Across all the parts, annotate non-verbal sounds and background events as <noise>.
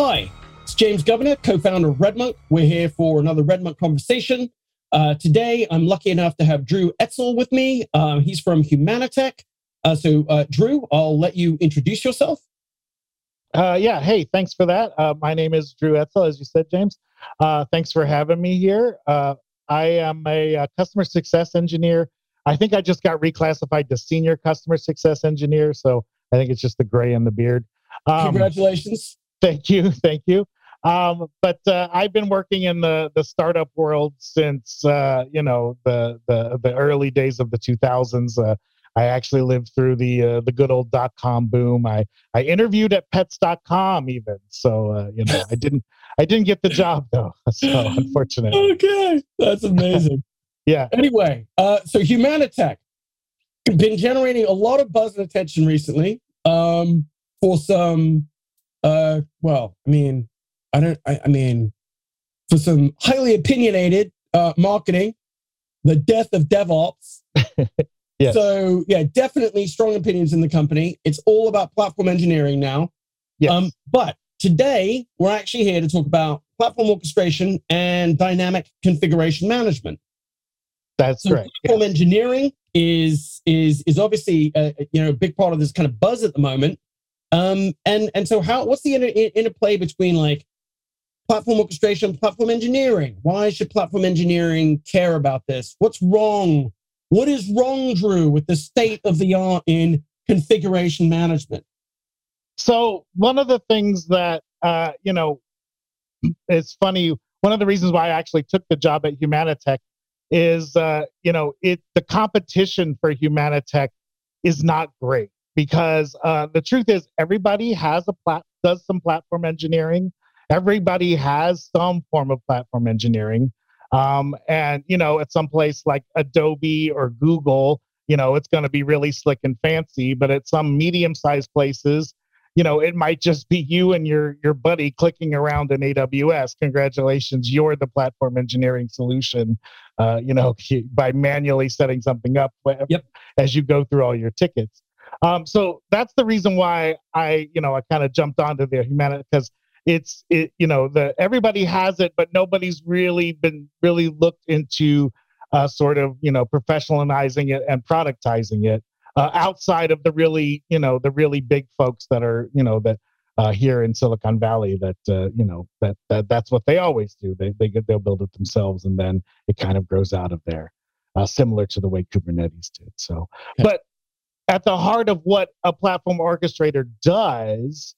Hi, it's James Governor, co founder of RedMonk. We're here for another RedMonk conversation. Uh, today, I'm lucky enough to have Drew Oetzel with me. Um, he's from Humanitec. Uh, so, uh, Drew, I'll let you introduce yourself. Uh, yeah, hey, thanks for that. Uh, my name is Drew Oetzel, as you said, James. Uh, thanks for having me here. I am a customer success engineer. I think I just got reclassified to senior customer success engineer. So, I think it's just the gray in the beard. Um, Congratulations. Thank you. <laughs> Thank you. Um, but uh, I've been working in the the startup world since uh, you know the, the the early days of the 2000s. Uh, I actually lived through the uh, the good old dot com boom. I I interviewed at pets.com even. So uh, you know I didn't I didn't get the job though. <laughs> So unfortunately. Okay, that's amazing. <laughs> yeah. Anyway, uh, so Humanitec been generating a lot of buzz and attention recently um, for some uh, well, I mean, I don't. I, I mean, for some highly opinionated uh, marketing, the death of DevOps. <laughs> yes. So yeah, definitely strong opinions in the company. It's all about platform engineering now. Yes. Um, but today we're actually here to talk about platform orchestration and dynamic configuration management. That's so right. Platform yes. engineering is is is obviously a, you know a big part of this kind of buzz at the moment. Um, and and so how what's the inter- interplay between like platform orchestration, platform engineering? Why should platform engineering care about this? What's wrong? What is wrong, Drew, with the state of the art in configuration management? So one of the things that uh, you know, it's funny. One of the reasons why I actually took the job at Humanitec is, uh, you know, it the competition for Humanitec is not great because uh, the truth is everybody has a plat does some platform engineering. Everybody has some form of platform engineering. Um, and you know at some place like adobe or google you know it's going to be really slick and fancy but at some medium sized places you know it might just be you and your your buddy clicking around in aws congratulations you're the platform engineering solution uh, you know <laughs> by manually setting something up yep. as you go through all your tickets um, so that's the reason why I, you know, I kind of jumped onto the Humanitec because it's it, you know, the everybody has it, but nobody's really been really looked into uh, sort of you know professionalizing it and productizing it uh, outside of the really you know the really big folks that are you know that uh, here in Silicon Valley that uh, you know that, that that's what they always do. They they get they'll build it themselves and then it kind of grows out of there, uh, similar to the way Kubernetes did. So, but at the heart of what a platform orchestrator does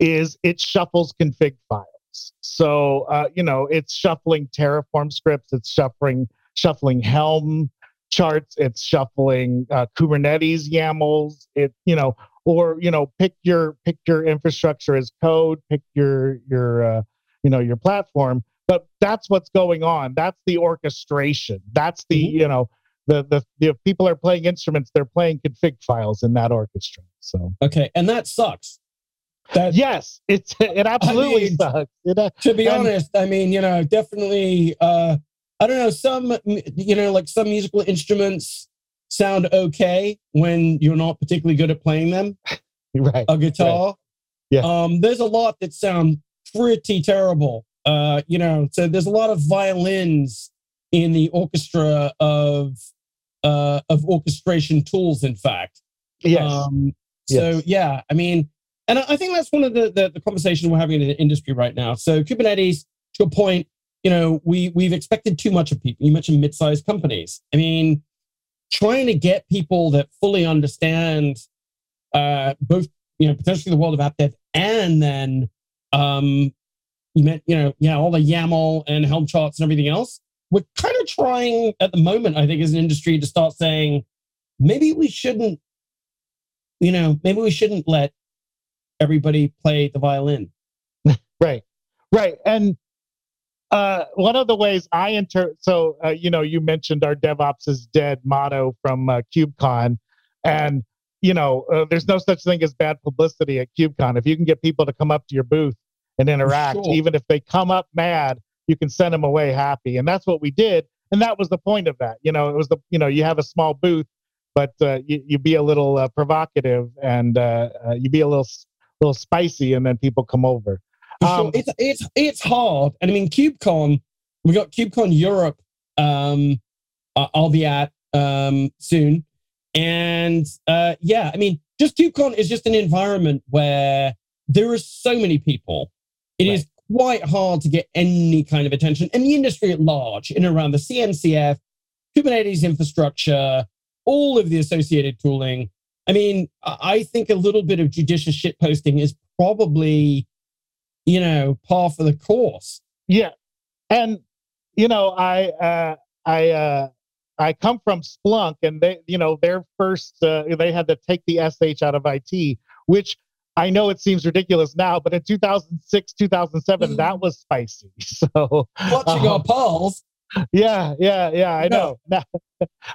is it shuffles config files. So uh, you know it's shuffling Terraform scripts, it's shuffling shuffling Helm charts, it's shuffling uh, Kubernetes YAMLs. It you know or you know pick your pick your infrastructure as code, pick your your uh, you know your platform. But that's what's going on. That's the orchestration. That's the mm-hmm. you know the, the the people are playing instruments, they're playing config files in that orchestra. So okay, and that sucks. That yes, it's it absolutely I mean, sucks. It, to be and, honest, I mean, you know, definitely. uh I don't know. Some you know, like some musical instruments sound okay when you're not particularly good at playing them. <laughs> right. A guitar. Right. Yeah. Um, there's a lot that sound pretty terrible. Uh, you know, so there's a lot of violins in the orchestra of uh, of orchestration tools, in fact. Yes. Um, so, yes. yeah, I mean, and I think that's one of the, the, the conversation we're having in the industry right now. So, Kubernetes, to a point, you know, we we've expected too much of people. You mentioned mid-sized companies. I mean, trying to get people that fully understand uh, both, you know, potentially the world of app dev and then um, you meant, you know, yeah, all the YAML and Helm charts and everything else we're kind of trying at the moment, I think, as an industry to start saying maybe we shouldn't, you know, maybe we shouldn't let everybody play the violin. <laughs> right, right, and uh, one of the ways I enter, so uh, you know, you mentioned our DevOps is dead motto from uh, KubeCon, and you know, uh, there's no such thing as bad publicity at KubeCon. If you can get people to come up to your booth and interact, sure. even if they come up mad, you can send them away happy. And that's what we did. And that was the point of that. You know, it was the, you know, you have a small booth, but uh, you, you be a little uh, provocative and uh, uh, you be a little, little spicy and then people come over. Um, sure. It's, it's, it's hard. And I mean, KubeCon, we got KubeCon Europe. Um, I'll be at um, soon. And uh, yeah, I mean, just KubeCon is just an environment where there are so many people. It right. is quite hard to get any kind of attention. in the industry at large, in around the CNCF, Kubernetes infrastructure, all of the associated tooling. I mean, I think a little bit of judicious shit posting is probably, you know, par for the course. Yeah. And, you know, I, uh, I, uh, I come from Splunk, and they, you know, their first, uh, they had to take the SH out of IT, which I know it seems ridiculous now, but in 2006, 2007, mm. that was spicy. <laughs> So watching um, our polls. Yeah, yeah, yeah. I know. <laughs>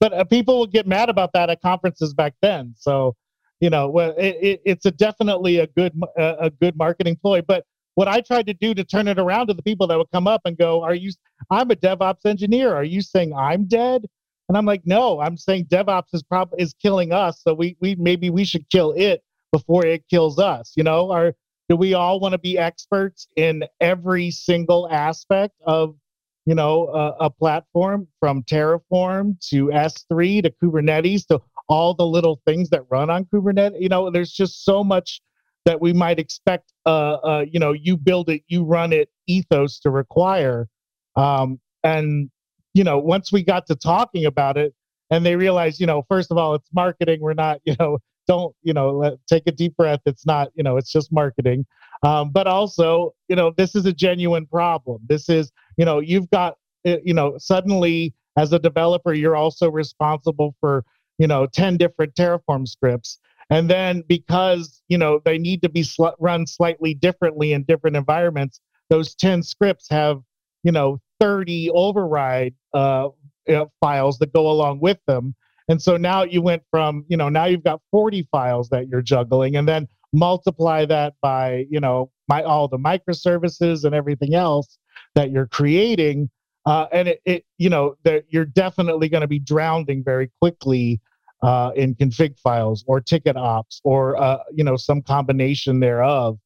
but uh, people would get mad about that at conferences back then. So, you know, well, it, it, it's a definitely a good uh, a good marketing ploy. But what I tried to do to turn it around to the people that would come up and go, "Are you? I'm a DevOps engineer. Are you saying I'm dead?" And I'm like, "No, I'm saying DevOps is prob is killing us. So we we maybe we should kill it before it kills us. You know, are do we all want to be experts in every single aspect of you know a, a platform from Terraform to S3 to Kubernetes to all the little things that run on Kubernetes? You know, there's just so much that we might expect. Uh, uh you know, you build it, you run it ethos to require. Um, and you know, once we got to talking about it, and they realized, you know, first of all, it's marketing. We're not, <laughs> you know, don't you know let, take a deep breath it's not you know it's just marketing. Um, but also you know this is a genuine problem. This is you know you've got eh, you know suddenly as a developer you're also responsible for you know 10 different terraform scripts. And then because you know they need to be sl- run slightly differently in different environments those 10 scripts have you know 30 override uh, files that go along with them and so now you went from, you know, now you've got 40 files that you're juggling and then multiply that by, you know, my all the microservices and everything else that you're creating. Uh, and it, it, you know, that you're definitely going to be drowning very quickly uh, in config files or ticket ops or, uh, you know, some combination thereof.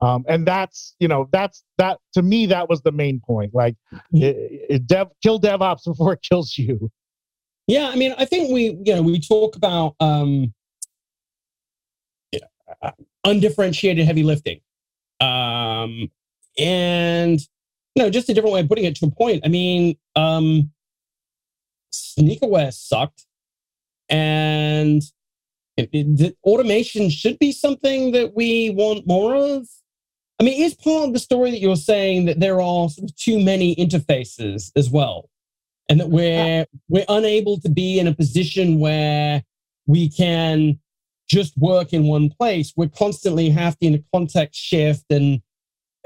Um, and that's, you know, that's that to me, that was the main point. Like, mm-hmm. it, it dev, kill DevOps before it kills you. Yeah, I mean, I think we, you know, we talk about um, undifferentiated heavy lifting, um, and you know, just a different way of putting it to a point. I mean, um, sneakerware sucked, and it, it, automation should be something that we want more of. I mean, is part of the story that you're saying that there are sort of too many interfaces as well? And that we're we're unable to be in a position where we can just work in one place. We're constantly having to context shift and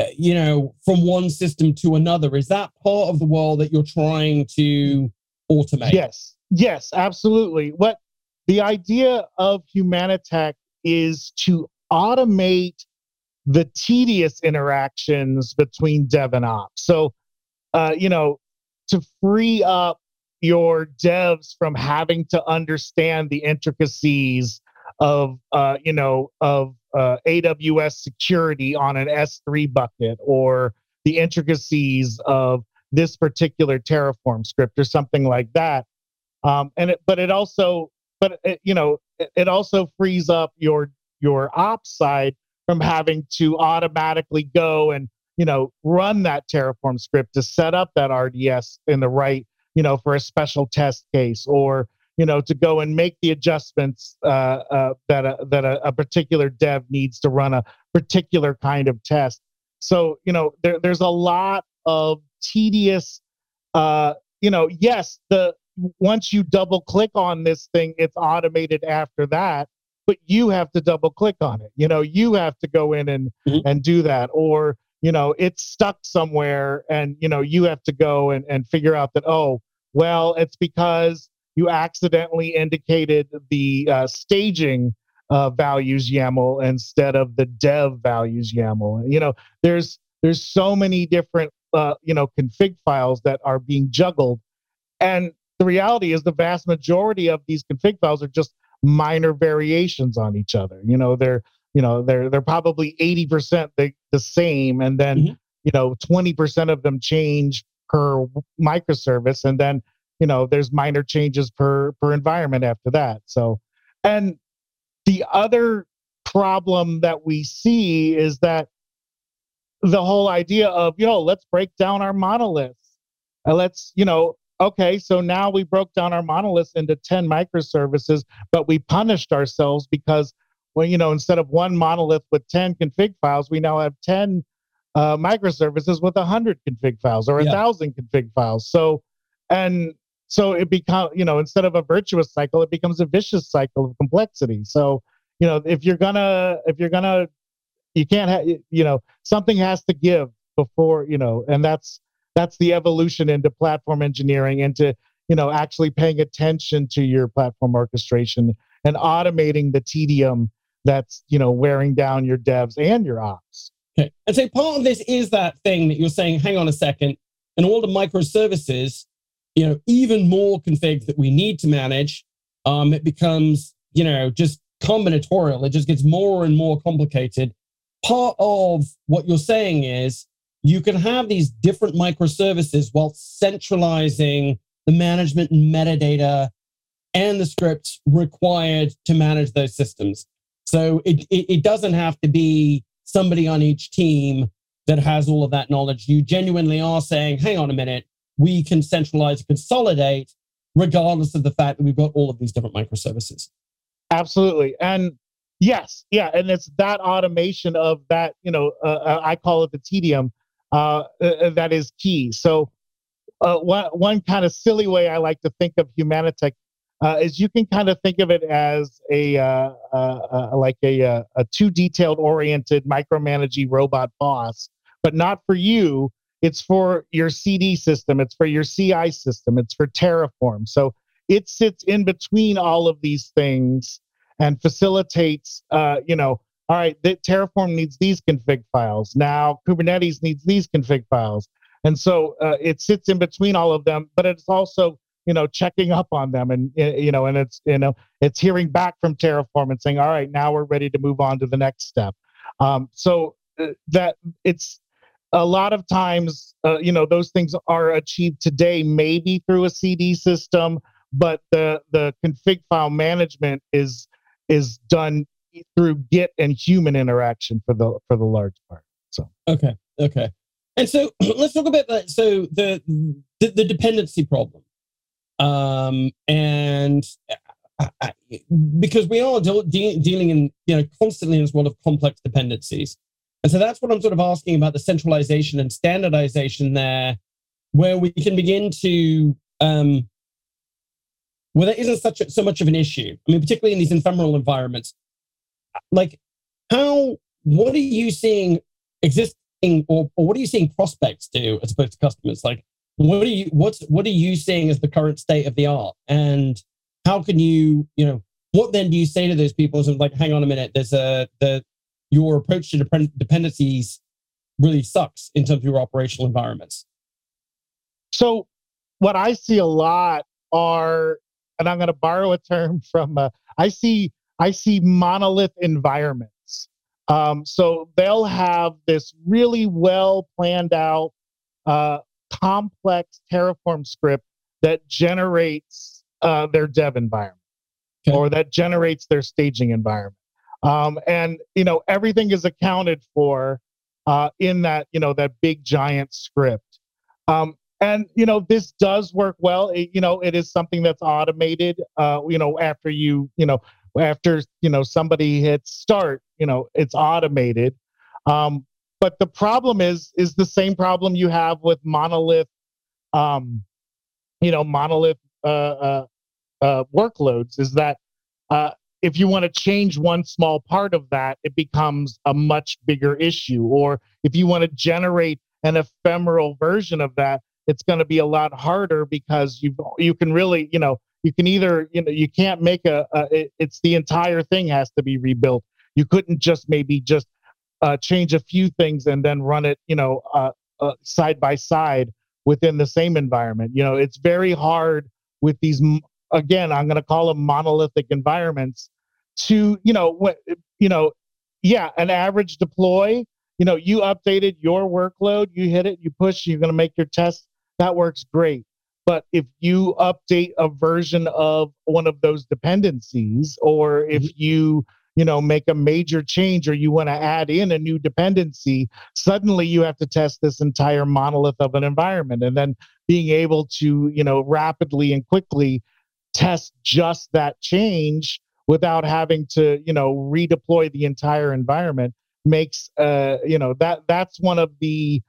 uh, you know from one system to another. Is that part of the world that you're trying to automate? Yes, yes, absolutely. What the idea of Humanitec is to automate the tedious interactions between dev and ops. So, uh, you know, to free up your devs from having to understand the intricacies of uh, you know of uh, AWS security on an S3 bucket or the intricacies of this particular Terraform script or something like that. Um, and it, but it also but it, you know it, it also frees up your your ops side from having to automatically go and you know, run that Terraform script to set up that RDS in the right, you know, for a special test case or, you know, to go and make the adjustments uh, uh, that a, that a, a, particular dev needs to run a particular kind of test. So, you know, there, there's a lot of tedious, uh, you know, yes, the once you double click on this thing, it's automated after that but you have to double click on it. You know, you have to go in and mm-hmm. and do that. Or you know it's stuck somewhere and you know you have to go and, and figure out that oh well it's because you accidentally indicated the uh, staging uh, values YAML instead of the dev values YAML. You know, there's there's so many different uh, you know config files that are being juggled, and the reality is the vast majority of these config files are just minor variations on each other. You know, they're you know they're they're probably 80% the, the same and then mm-hmm. you know 20% of them change per microservice and then you know there's minor changes per per environment after that so and the other problem that we see is that the whole idea of you know let's break down our monoliths and let's you know okay so now we broke down our monoliths into 10 microservices but we punished ourselves because well you know instead of one monolith with 10 config files we now have 10 uh, microservices with 100 config files or a yeah. thousand config files so and so it becomes you know instead of a virtuous cycle it becomes a vicious cycle of complexity so you know if you're gonna if you're gonna you can't have you know something has to give before you know and that's that's the evolution into platform engineering into you know actually paying attention to your platform orchestration and automating the tedium that's you know wearing down your devs and your ops. Okay. And so part of this is that thing that you're saying hang on a second and all the microservices you know even more configs that we need to manage um it becomes you know just combinatorial. It just gets more and more complicated. Part of what you're saying is you can have these different microservices while centralizing the management and metadata and the scripts required to manage those systems. So it, it, it, doesn't have to be somebody on each team that has all of that knowledge. You genuinely are saying, hang on a minute, we can centralize, consolidate, regardless of the fact that we've got all of these different microservices. Absolutely. And Yes, yeah, and it's that automation of that. You know, uh, uh I call it the tedium. Uh, uh, uh, that is key. So, uh, one one kind of silly way I like to think of Humanitec is you can kind of think of it as a uh, uh, like a a too detailed oriented micromanaging robot boss, but not for you. It's for your CD system. It's for your CI system. It's for Terraform. So it sits in between all of these things and facilitates, uh, you know, all right, Terraform needs these config files. Now Kubernetes needs these config files. And so uh, it sits in between all of them, but it's also, you know, checking up on them and, you know, and it's, you know, it's hearing back from Terraform and saying, all right, now we're ready to move on to the next step. Um, so uh, that it's a lot of times, uh, you know, those things are achieved today, maybe through a CD system, but the, the config file management is, is done through Git and human interaction for the for the large part. So okay, okay, and so <clears throat> let's talk about that. So the the, the dependency problem, um, and uh, uh, because we are de- de- dealing in you know constantly in this world of complex dependencies, and so that's what I'm sort of asking about the centralization and standardization there, where we can begin to um, where there isn't such a, so much of an issue. I mean, particularly in these ephemeral environments, like how what are you seeing existing or, or what are you seeing prospects do as opposed to customers? Like what are you what's what are you seeing as the current state of the art, and how can you you know what then do you say to those people? Is like, hang on a minute, there's a the your approach to dependencies really sucks in terms of your operational environments. So, what I see a lot are and I'm going to borrow a term <laughs> from uh, I see I see monolith environments. Um, so they'll have this really well planned out, uh, complex Terraform script that generates uh, their dev environment okay. or that generates their staging environment. Um, and you know everything is accounted for uh, in that you know that big giant script. Um, and you know this does work well it, you know it is something that's automated uh you know after you you know after you know somebody hits start you know it's automated um but the problem is is the same problem you have with monolith um you know monolith uh, uh, uh workloads is that uh if you want to change one small part of that it becomes a much bigger issue. Or if you want to generate an ephemeral version of that it's going to be a lot harder because you you can really you know you can either you know you can't make a, a it, it's the entire thing has to be rebuilt. You couldn't just maybe just uh, change a few things and then run it you know uh, uh, side by side within the same environment you know it's very hard with these again i'm going to call them monolithic environments to you know what you know yeah, an average deploy, you know, you updated your workload, you hit it, you push, you're going to make your test. That works great. But if you update a version of one of those dependencies, or if mm-hmm. you you know make a major change or you want to add in a new dependency suddenly you have to test this entire monolith of an environment. And then being able to you know rapidly and quickly test just that change without having to you know redeploy the entire environment makes uh you know that that's one of the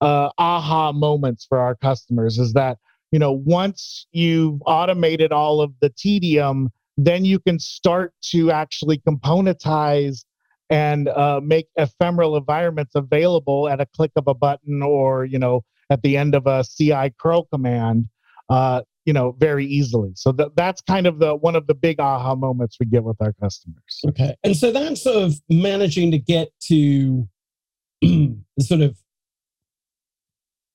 uh aha moments for our customers is that you know once you've automated all of the tedium then you can start to actually componentize and uh, make ephemeral environments available at a click of a button or you know at the end of a ci curl command uh, you know very easily. So th- that's kind of the one of the big aha moments we get with our customers. Okay. And so that's sort of managing to get to <clears throat> sort of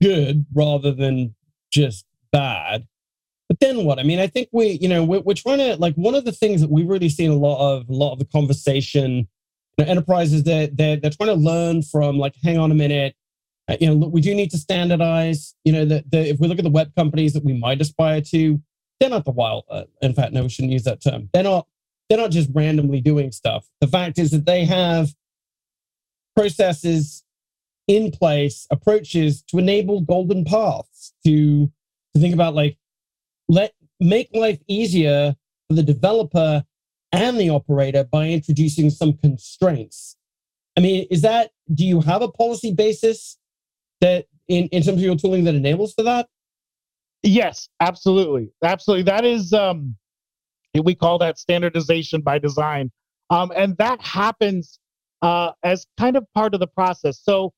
good rather than just bad but then what? I mean, I think we, you know, we're, we're trying to like one of the things that we've really seen a lot of, a lot of the conversation, you know, enterprises that they're, they're trying to learn from. Like, hang on a minute, uh, you know, look, we do need to standardize. You know, that if we look at the web companies that we might aspire to, they're not the wild. Uh, in fact, no, we shouldn't use that term. They're not. They're not just randomly doing stuff. The fact is that they have processes in place, approaches to enable golden paths to to think about like let make life easier for the developer and the operator by introducing some constraints. I mean, is that do you have a policy basis that in, in terms of your tooling that enables for that? Yes, absolutely. Absolutely. That is um we call that standardization by design. Um, and that happens uh, as kind of part of the process. So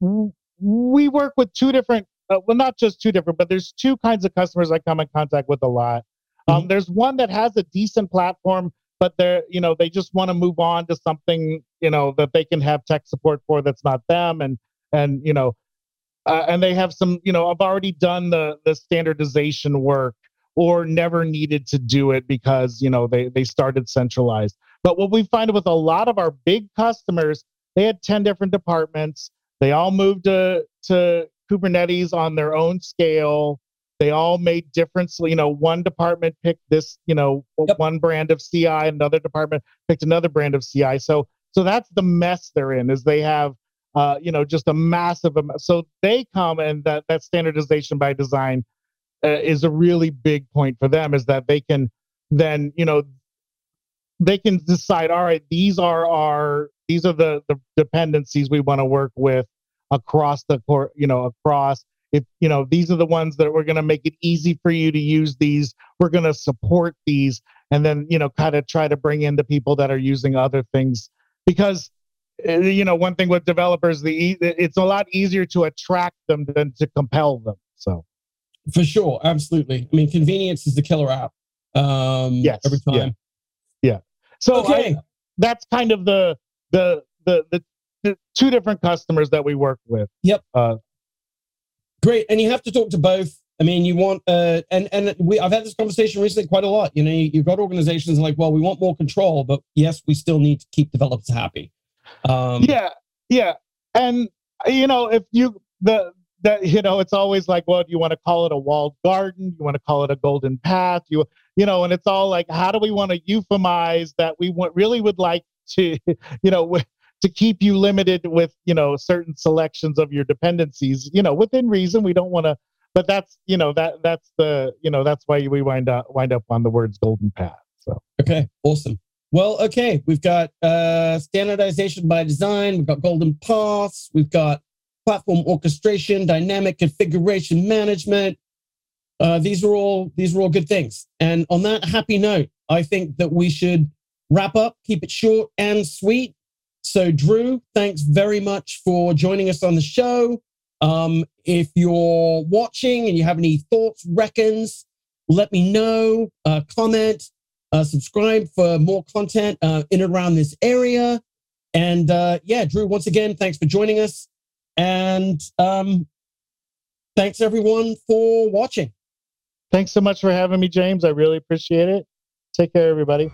w- we work with two different uh, well, not just two different, but there's two kinds of customers I come in contact with a lot. Um, mm-hmm. There's one that has a decent platform, but they're, you know, they just want to move on to something, you know, that they can have tech support for that's not them, and and you know, uh, and they have some, you know, I've already done the the standardization work or never needed to do it because you know they they started centralized. But what we find with a lot of our big customers, they had ten different departments. They all moved to to Kubernetes on their own scale. They all made different, you know, one department picked this, you know, yep. one brand of CI, another department picked another brand of CI. So, so that's the mess they're in is they have, uh, you know, just a massive, amount. so they come and that, that standardization by design uh, is a really big point for them is that they can then, you know, they can decide, all right, these are our, these are the, the dependencies we want to work with across the court, you know, across if you know these are the ones that we're going to make it easy for you to use these. We're going to support these and then you know kind of try to bring in the people that are using other things. Because eh, you know one thing with developers the it's a lot easier to attract them than to compel them so. For sure absolutely. I mean convenience is the killer app um yes every time. Yeah, yeah. so okay. I, that's kind of the the the the two different customers that we work with. Yep. Uh, Great, and you have to talk to both. I mean, you want, uh, and and we, I've had this conversation recently quite a lot. You know, you, have got organizations like, well, we want more control, but yes, we still need to keep developers happy. Um, yeah, yeah, and you know, if you the that you know, it's always like, well, do you want to call it a walled garden? You want to call it a golden path? You you know, and it's all like, how do we want to euphemize that? We want, really would like to, <laughs> you know, to keep you limited with you know certain selections of your dependencies you know within reason. We don't want to but that's you know that that's the you know that's why we wind up wind up on the words golden path so. Okay awesome. Well okay we've got uh standardization by design we've got golden paths we've got platform orchestration dynamic configuration management. Uh, these are all these are all good things. And on that happy note i think that we should wrap up keep it short and sweet so, Drew, thanks very much for joining us on the show. Um, if you're watching and you have any thoughts, reckons, let me know, uh, comment, uh, subscribe for more content uh, in and around this area. And uh, yeah, Drew, once again, thanks for joining us. And um, thanks everyone for watching. Thanks so much for having me, James. I really appreciate it. Take care, everybody.